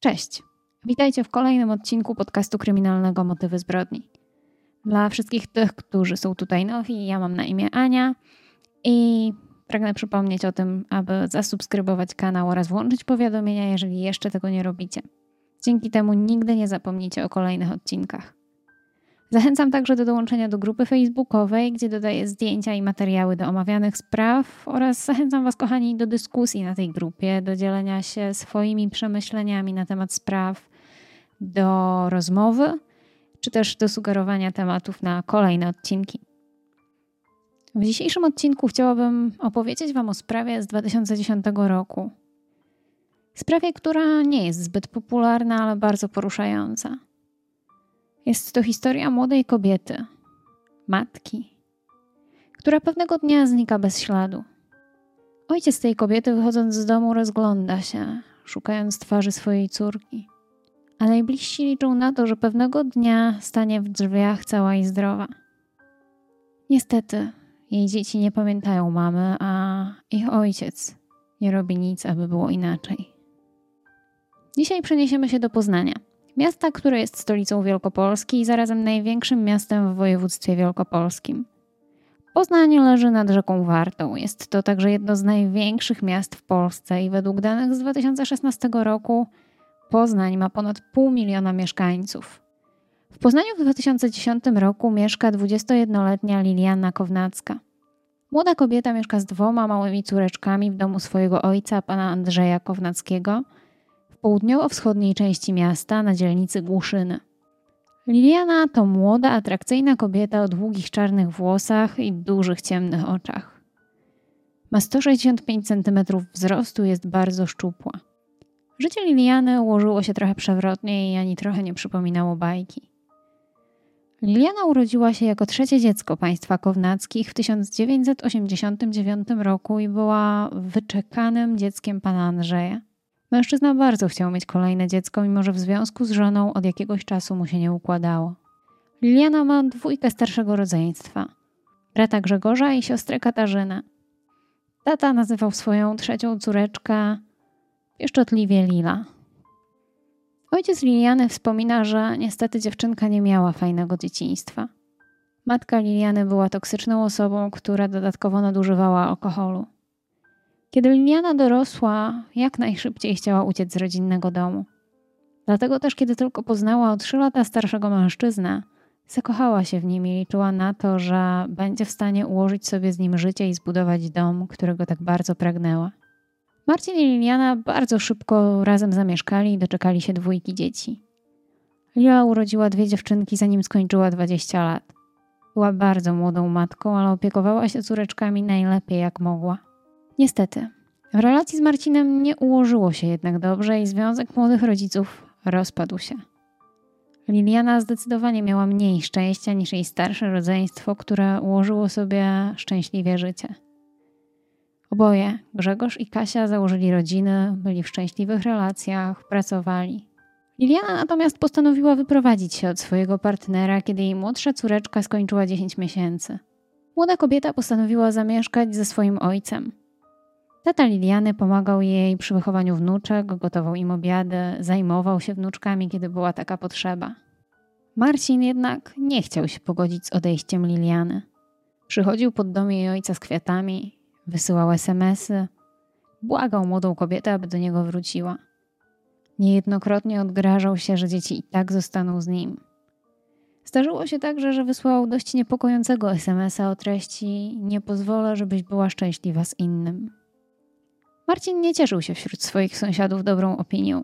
Cześć. Witajcie w kolejnym odcinku podcastu kryminalnego Motywy zbrodni. Dla wszystkich tych, którzy są tutaj nowi, ja mam na imię Ania i pragnę przypomnieć o tym, aby zasubskrybować kanał oraz włączyć powiadomienia, jeżeli jeszcze tego nie robicie. Dzięki temu nigdy nie zapomnicie o kolejnych odcinkach. Zachęcam także do dołączenia do grupy facebookowej, gdzie dodaję zdjęcia i materiały do omawianych spraw oraz zachęcam Was, kochani, do dyskusji na tej grupie, do dzielenia się swoimi przemyśleniami na temat spraw, do rozmowy, czy też do sugerowania tematów na kolejne odcinki. W dzisiejszym odcinku chciałabym opowiedzieć Wam o sprawie z 2010 roku. Sprawie, która nie jest zbyt popularna, ale bardzo poruszająca. Jest to historia młodej kobiety, matki, która pewnego dnia znika bez śladu. Ojciec tej kobiety, wychodząc z domu, rozgląda się, szukając twarzy swojej córki. A najbliżsi liczą na to, że pewnego dnia stanie w drzwiach cała i zdrowa. Niestety, jej dzieci nie pamiętają mamy, a ich ojciec nie robi nic, aby było inaczej. Dzisiaj przeniesiemy się do Poznania Miasta, które jest stolicą Wielkopolski i zarazem największym miastem w województwie wielkopolskim. Poznań leży nad rzeką Wartą. Jest to także jedno z największych miast w Polsce i według danych z 2016 roku Poznań ma ponad pół miliona mieszkańców. W Poznaniu w 2010 roku mieszka 21-letnia Liliana Kownacka. Młoda kobieta mieszka z dwoma małymi córeczkami w domu swojego ojca, pana Andrzeja Kownackiego – południowo-wschodniej części miasta na dzielnicy Głuszyny. Liliana to młoda, atrakcyjna kobieta o długich czarnych włosach i dużych ciemnych oczach. Ma 165 cm wzrostu, jest bardzo szczupła. Życie Liliany ułożyło się trochę przewrotnie i ani trochę nie przypominało bajki. Liliana urodziła się jako trzecie dziecko państwa Kownackich w 1989 roku i była wyczekanym dzieckiem pana Andrzeja. Mężczyzna bardzo chciał mieć kolejne dziecko, mimo że w związku z żoną od jakiegoś czasu mu się nie układało. Liliana ma dwójkę starszego rodzeństwa. Brata Grzegorza i siostrę Katarzynę. Tata nazywał swoją trzecią córeczkę pieszczotliwie Lila. Ojciec Liliany wspomina, że niestety dziewczynka nie miała fajnego dzieciństwa. Matka Liliany była toksyczną osobą, która dodatkowo nadużywała alkoholu. Kiedy Liliana dorosła, jak najszybciej chciała uciec z rodzinnego domu. Dlatego też, kiedy tylko poznała o trzy lata starszego mężczyznę, zakochała się w nim i liczyła na to, że będzie w stanie ułożyć sobie z nim życie i zbudować dom, którego tak bardzo pragnęła. Marcin i Liliana bardzo szybko razem zamieszkali i doczekali się dwójki dzieci. Lila urodziła dwie dziewczynki, zanim skończyła 20 lat. Była bardzo młodą matką, ale opiekowała się córeczkami najlepiej jak mogła. Niestety, w relacji z Marcinem nie ułożyło się jednak dobrze i związek młodych rodziców rozpadł się. Liliana zdecydowanie miała mniej szczęścia niż jej starsze rodzeństwo, które ułożyło sobie szczęśliwie życie. Oboje, Grzegorz i Kasia, założyli rodziny, byli w szczęśliwych relacjach, pracowali. Liliana natomiast postanowiła wyprowadzić się od swojego partnera, kiedy jej młodsza córeczka skończyła 10 miesięcy. Młoda kobieta postanowiła zamieszkać ze swoim ojcem. Tata Liliany pomagał jej przy wychowaniu wnuczek, gotował im obiady, zajmował się wnuczkami, kiedy była taka potrzeba. Marcin jednak nie chciał się pogodzić z odejściem Liliany. Przychodził pod dom jej ojca z kwiatami, wysyłał SMSy, błagał młodą kobietę, aby do niego wróciła. Niejednokrotnie odgrażał się, że dzieci i tak zostaną z nim. Zdarzyło się także, że wysłał dość niepokojącego SMS-a o treści: Nie pozwolę, żebyś była szczęśliwa z innym. Marcin nie cieszył się wśród swoich sąsiadów dobrą opinią.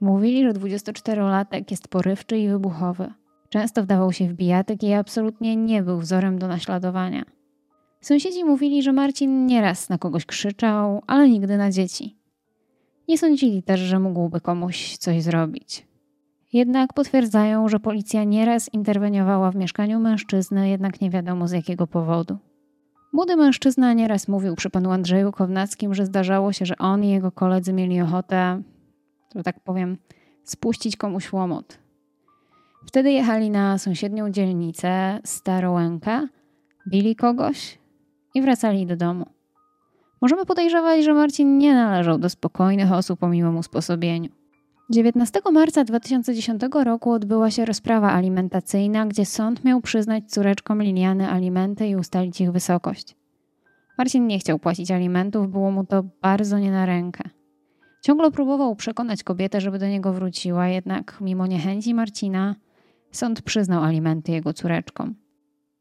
Mówili, że 24-latek jest porywczy i wybuchowy. Często wdawał się w bijatyk i absolutnie nie był wzorem do naśladowania. Sąsiedzi mówili, że Marcin nieraz na kogoś krzyczał, ale nigdy na dzieci. Nie sądzili też, że mógłby komuś coś zrobić. Jednak potwierdzają, że policja nieraz interweniowała w mieszkaniu mężczyzny, jednak nie wiadomo z jakiego powodu. Młody mężczyzna nieraz mówił przy panu Andrzeju Kownackim, że zdarzało się, że on i jego koledzy mieli ochotę, że tak powiem, spuścić komuś łomot. Wtedy jechali na sąsiednią dzielnicę, Starołękę, bili kogoś i wracali do domu. Możemy podejrzewać, że Marcin nie należał do spokojnych osób o miłym usposobieniu. 19 marca 2010 roku odbyła się rozprawa alimentacyjna, gdzie sąd miał przyznać córeczkom Liliany alimenty i ustalić ich wysokość. Marcin nie chciał płacić alimentów, było mu to bardzo nie na rękę. Ciągle próbował przekonać kobietę, żeby do niego wróciła, jednak mimo niechęci Marcina, sąd przyznał alimenty jego córeczkom.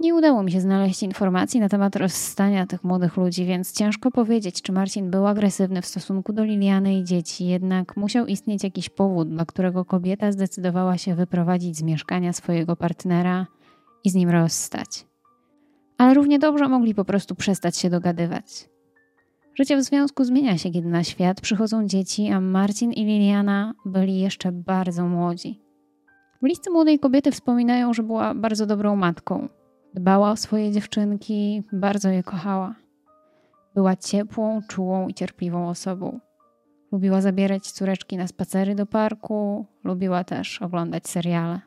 Nie udało mi się znaleźć informacji na temat rozstania tych młodych ludzi, więc ciężko powiedzieć, czy Marcin był agresywny w stosunku do Liliany i dzieci, jednak musiał istnieć jakiś powód, dla którego kobieta zdecydowała się wyprowadzić z mieszkania swojego partnera i z nim rozstać. Ale równie dobrze mogli po prostu przestać się dogadywać. Życie w związku zmienia się, kiedy na świat przychodzą dzieci, a Marcin i Liliana byli jeszcze bardzo młodzi. Bliscy młodej kobiety wspominają, że była bardzo dobrą matką. Dbała o swoje dziewczynki, bardzo je kochała. Była ciepłą, czułą i cierpliwą osobą. Lubiła zabierać córeczki na spacery do parku, lubiła też oglądać seriale.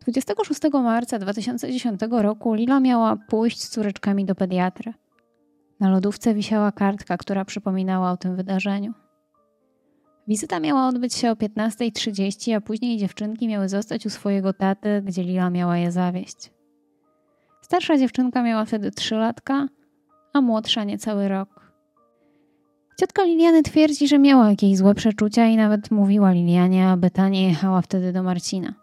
26 marca 2010 roku Lila miała pójść z córeczkami do pediatry. Na lodówce wisiała kartka, która przypominała o tym wydarzeniu. Wizyta miała odbyć się o 15.30, a później dziewczynki miały zostać u swojego taty, gdzie Lila miała je zawieść. Starsza dziewczynka miała wtedy 3 latka, a młodsza niecały rok. Ciotka Liliany twierdzi, że miała jakieś złe przeczucia i nawet mówiła Lilianie, aby ta nie jechała wtedy do Marcina.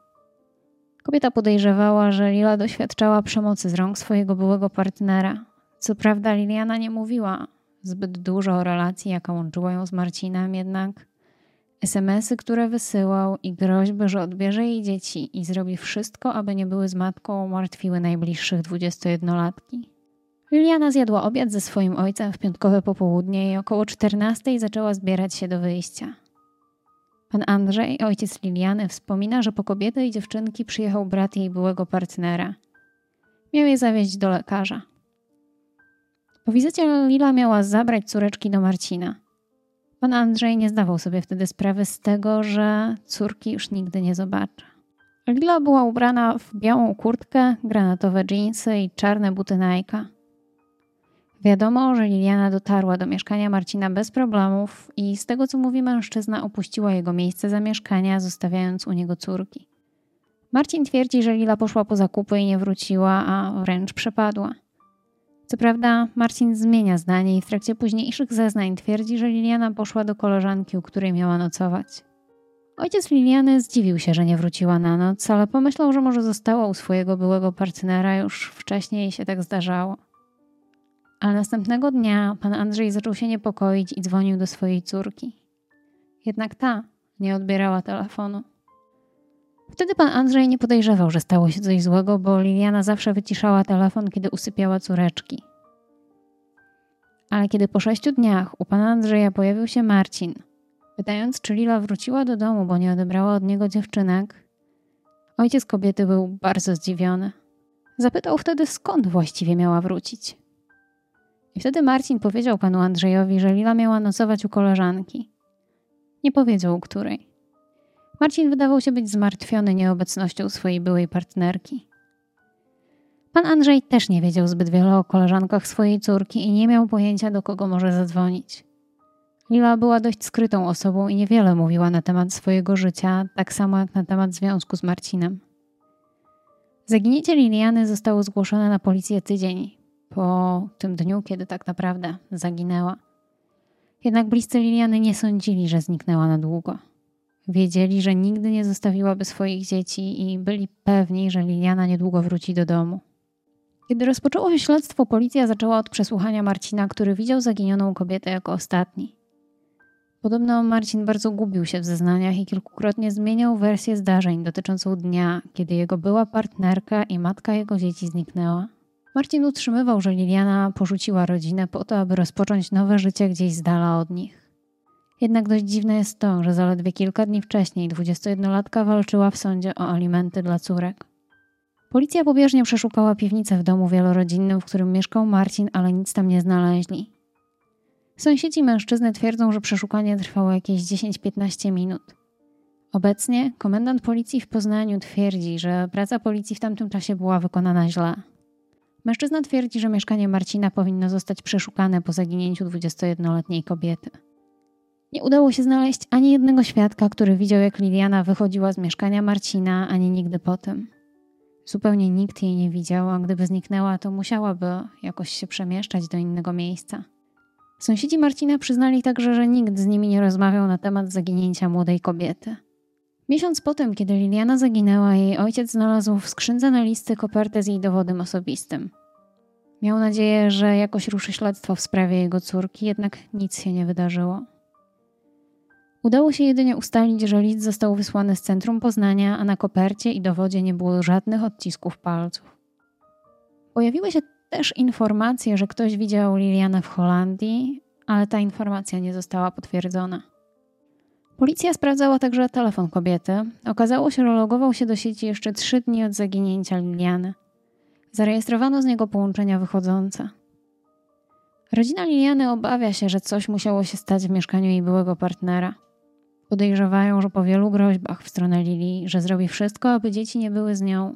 Kobieta podejrzewała, że Lila doświadczała przemocy z rąk swojego byłego partnera. Co prawda Liliana nie mówiła zbyt dużo o relacji, jaka łączyła ją z Marcinem, jednak SMSy, które wysyłał i groźby, że odbierze jej dzieci i zrobi wszystko, aby nie były z matką, martwiły najbliższych 21-latki. Liliana zjadła obiad ze swoim ojcem w piątkowe popołudnie i około 14 zaczęła zbierać się do wyjścia. Pan Andrzej, ojciec Liliany, wspomina, że po kobietę i dziewczynki przyjechał brat jej byłego partnera. Miał je zawieźć do lekarza. Po wizycie Lila miała zabrać córeczki do Marcina – Pan Andrzej nie zdawał sobie wtedy sprawy z tego, że córki już nigdy nie zobaczy. Lila była ubrana w białą kurtkę, granatowe dżinsy i czarne buty Nike. Wiadomo, że Liliana dotarła do mieszkania Marcina bez problemów i z tego co mówi mężczyzna opuściła jego miejsce zamieszkania, zostawiając u niego córki. Marcin twierdzi, że Lila poszła po zakupy i nie wróciła, a wręcz przepadła. Co prawda, Marcin zmienia zdanie i w trakcie późniejszych zeznań twierdzi, że Liliana poszła do koleżanki, u której miała nocować. Ojciec Liliany zdziwił się, że nie wróciła na noc, ale pomyślał, że może została u swojego byłego partnera, już wcześniej się tak zdarzało. Ale następnego dnia pan Andrzej zaczął się niepokoić i dzwonił do swojej córki. Jednak ta nie odbierała telefonu. Wtedy pan Andrzej nie podejrzewał, że stało się coś złego, bo Liliana zawsze wyciszała telefon, kiedy usypiała córeczki. Ale kiedy po sześciu dniach u pana Andrzeja pojawił się Marcin, pytając, czy Lila wróciła do domu, bo nie odebrała od niego dziewczynek, ojciec kobiety był bardzo zdziwiony. Zapytał wtedy, skąd właściwie miała wrócić. I wtedy Marcin powiedział panu Andrzejowi, że Lila miała nocować u koleżanki. Nie powiedział, u której. Marcin wydawał się być zmartwiony nieobecnością swojej byłej partnerki. Pan Andrzej też nie wiedział zbyt wiele o koleżankach swojej córki i nie miał pojęcia, do kogo może zadzwonić. Lila była dość skrytą osobą i niewiele mówiła na temat swojego życia, tak samo jak na temat związku z Marcinem. Zaginięcie Liliany zostało zgłoszone na policję tydzień po tym dniu, kiedy tak naprawdę zaginęła. Jednak bliscy Liliany nie sądzili, że zniknęła na długo. Wiedzieli, że nigdy nie zostawiłaby swoich dzieci i byli pewni, że Liliana niedługo wróci do domu. Kiedy rozpoczęło się śledztwo, policja zaczęła od przesłuchania Marcina, który widział zaginioną kobietę jako ostatni. Podobno Marcin bardzo gubił się w zeznaniach i kilkukrotnie zmieniał wersję zdarzeń dotyczącą dnia, kiedy jego była partnerka i matka jego dzieci zniknęła. Marcin utrzymywał, że Liliana porzuciła rodzinę po to, aby rozpocząć nowe życie gdzieś z dala od nich. Jednak dość dziwne jest to, że zaledwie kilka dni wcześniej 21-latka walczyła w sądzie o alimenty dla córek. Policja pobieżnie przeszukała piwnicę w domu wielorodzinnym, w którym mieszkał Marcin, ale nic tam nie znaleźli. Sąsiedzi mężczyzny twierdzą, że przeszukanie trwało jakieś 10-15 minut. Obecnie komendant policji w Poznaniu twierdzi, że praca policji w tamtym czasie była wykonana źle. Mężczyzna twierdzi, że mieszkanie Marcina powinno zostać przeszukane po zaginięciu 21-letniej kobiety. Nie udało się znaleźć ani jednego świadka, który widział, jak Liliana wychodziła z mieszkania Marcina, ani nigdy potem. Zupełnie nikt jej nie widział, a gdyby zniknęła, to musiałaby jakoś się przemieszczać do innego miejsca. Sąsiedzi Marcina przyznali także, że nikt z nimi nie rozmawiał na temat zaginięcia młodej kobiety. Miesiąc potem, kiedy Liliana zaginęła, jej ojciec znalazł w skrzynce na listy kopertę z jej dowodem osobistym. Miał nadzieję, że jakoś ruszy śledztwo w sprawie jego córki, jednak nic się nie wydarzyło. Udało się jedynie ustalić, że list został wysłany z centrum Poznania, a na kopercie i dowodzie nie było żadnych odcisków palców. Pojawiły się też informacje, że ktoś widział Lilianę w Holandii, ale ta informacja nie została potwierdzona. Policja sprawdzała także telefon kobiety. Okazało się, że logował się do sieci jeszcze trzy dni od zaginięcia Liliany. Zarejestrowano z niego połączenia wychodzące. Rodzina Liliany obawia się, że coś musiało się stać w mieszkaniu jej byłego partnera. Podejrzewają, że po wielu groźbach w stronę Lili, że zrobi wszystko, aby dzieci nie były z nią,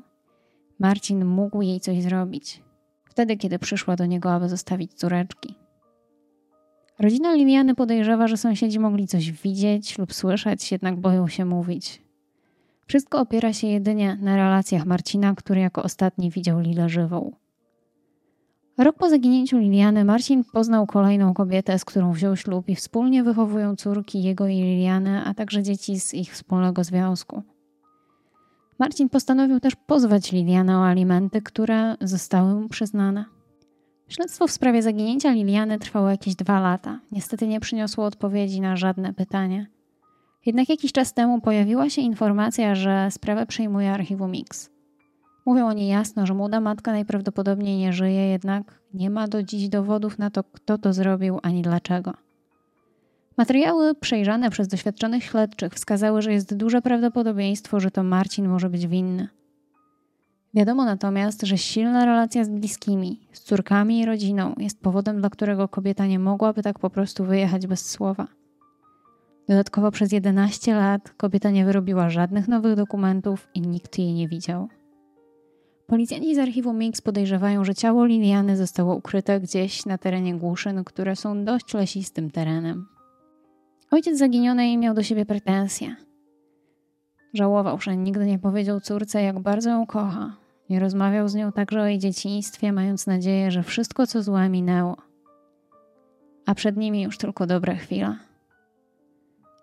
Marcin mógł jej coś zrobić. Wtedy, kiedy przyszła do niego, aby zostawić córeczki. Rodzina Liliany podejrzewa, że sąsiedzi mogli coś widzieć lub słyszeć, jednak boją się mówić. Wszystko opiera się jedynie na relacjach Marcina, który jako ostatni widział Lilę żywą. Rok po zaginięciu Liliany Marcin poznał kolejną kobietę, z którą wziął ślub i wspólnie wychowują córki jego i Liliany, a także dzieci z ich wspólnego związku. Marcin postanowił też pozwać Lilianę o alimenty, które zostały mu przyznane. Śledztwo w sprawie zaginięcia Liliany trwało jakieś dwa lata. Niestety nie przyniosło odpowiedzi na żadne pytanie. Jednak jakiś czas temu pojawiła się informacja, że sprawę przejmuje archiwum X. Mówią oni jasno, że młoda matka najprawdopodobniej nie żyje, jednak nie ma do dziś dowodów na to, kto to zrobił ani dlaczego. Materiały przejrzane przez doświadczonych śledczych wskazały, że jest duże prawdopodobieństwo, że to Marcin może być winny. Wiadomo natomiast, że silna relacja z bliskimi, z córkami i rodziną jest powodem, dla którego kobieta nie mogłaby tak po prostu wyjechać bez słowa. Dodatkowo przez 11 lat kobieta nie wyrobiła żadnych nowych dokumentów i nikt jej nie widział. Policjanci z archiwum Mix podejrzewają, że ciało Liliany zostało ukryte gdzieś na terenie Głuszyn, które są dość lesistym terenem. Ojciec zaginionej miał do siebie pretensje. Żałował, że nigdy nie powiedział córce, jak bardzo ją kocha. Nie rozmawiał z nią także o jej dzieciństwie, mając nadzieję, że wszystko co złe minęło. A przed nimi już tylko dobre chwile.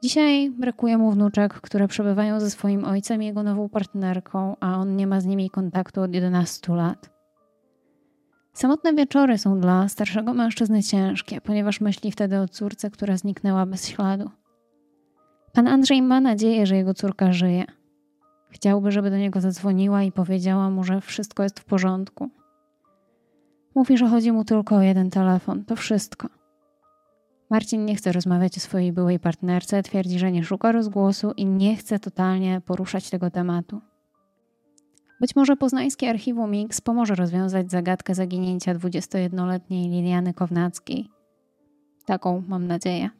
Dzisiaj brakuje mu wnuczek, które przebywają ze swoim ojcem i jego nową partnerką, a on nie ma z nimi kontaktu od 11 lat. Samotne wieczory są dla starszego mężczyzny ciężkie, ponieważ myśli wtedy o córce, która zniknęła bez śladu. Pan Andrzej ma nadzieję, że jego córka żyje. Chciałby, żeby do niego zadzwoniła i powiedziała mu, że wszystko jest w porządku. Mówi, że chodzi mu tylko o jeden telefon, to wszystko. Marcin nie chce rozmawiać o swojej byłej partnerce, twierdzi, że nie szuka rozgłosu i nie chce totalnie poruszać tego tematu. Być może poznańskie archiwum X pomoże rozwiązać zagadkę zaginięcia 21-letniej Liliany Kownackiej. Taką mam nadzieję.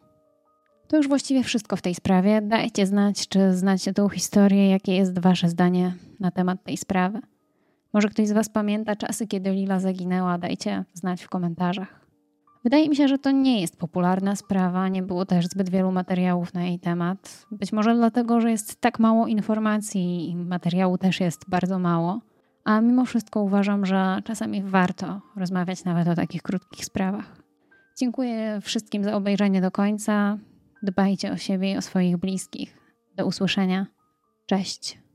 To już właściwie wszystko w tej sprawie. Dajcie znać, czy znacie tą historię, jakie jest Wasze zdanie na temat tej sprawy. Może ktoś z Was pamięta czasy, kiedy Lila zaginęła? Dajcie znać w komentarzach. Wydaje mi się, że to nie jest popularna sprawa, nie było też zbyt wielu materiałów na jej temat. Być może dlatego, że jest tak mało informacji i materiału też jest bardzo mało. A mimo wszystko uważam, że czasami warto rozmawiać nawet o takich krótkich sprawach. Dziękuję wszystkim za obejrzenie do końca. Dbajcie o siebie i o swoich bliskich. Do usłyszenia. Cześć.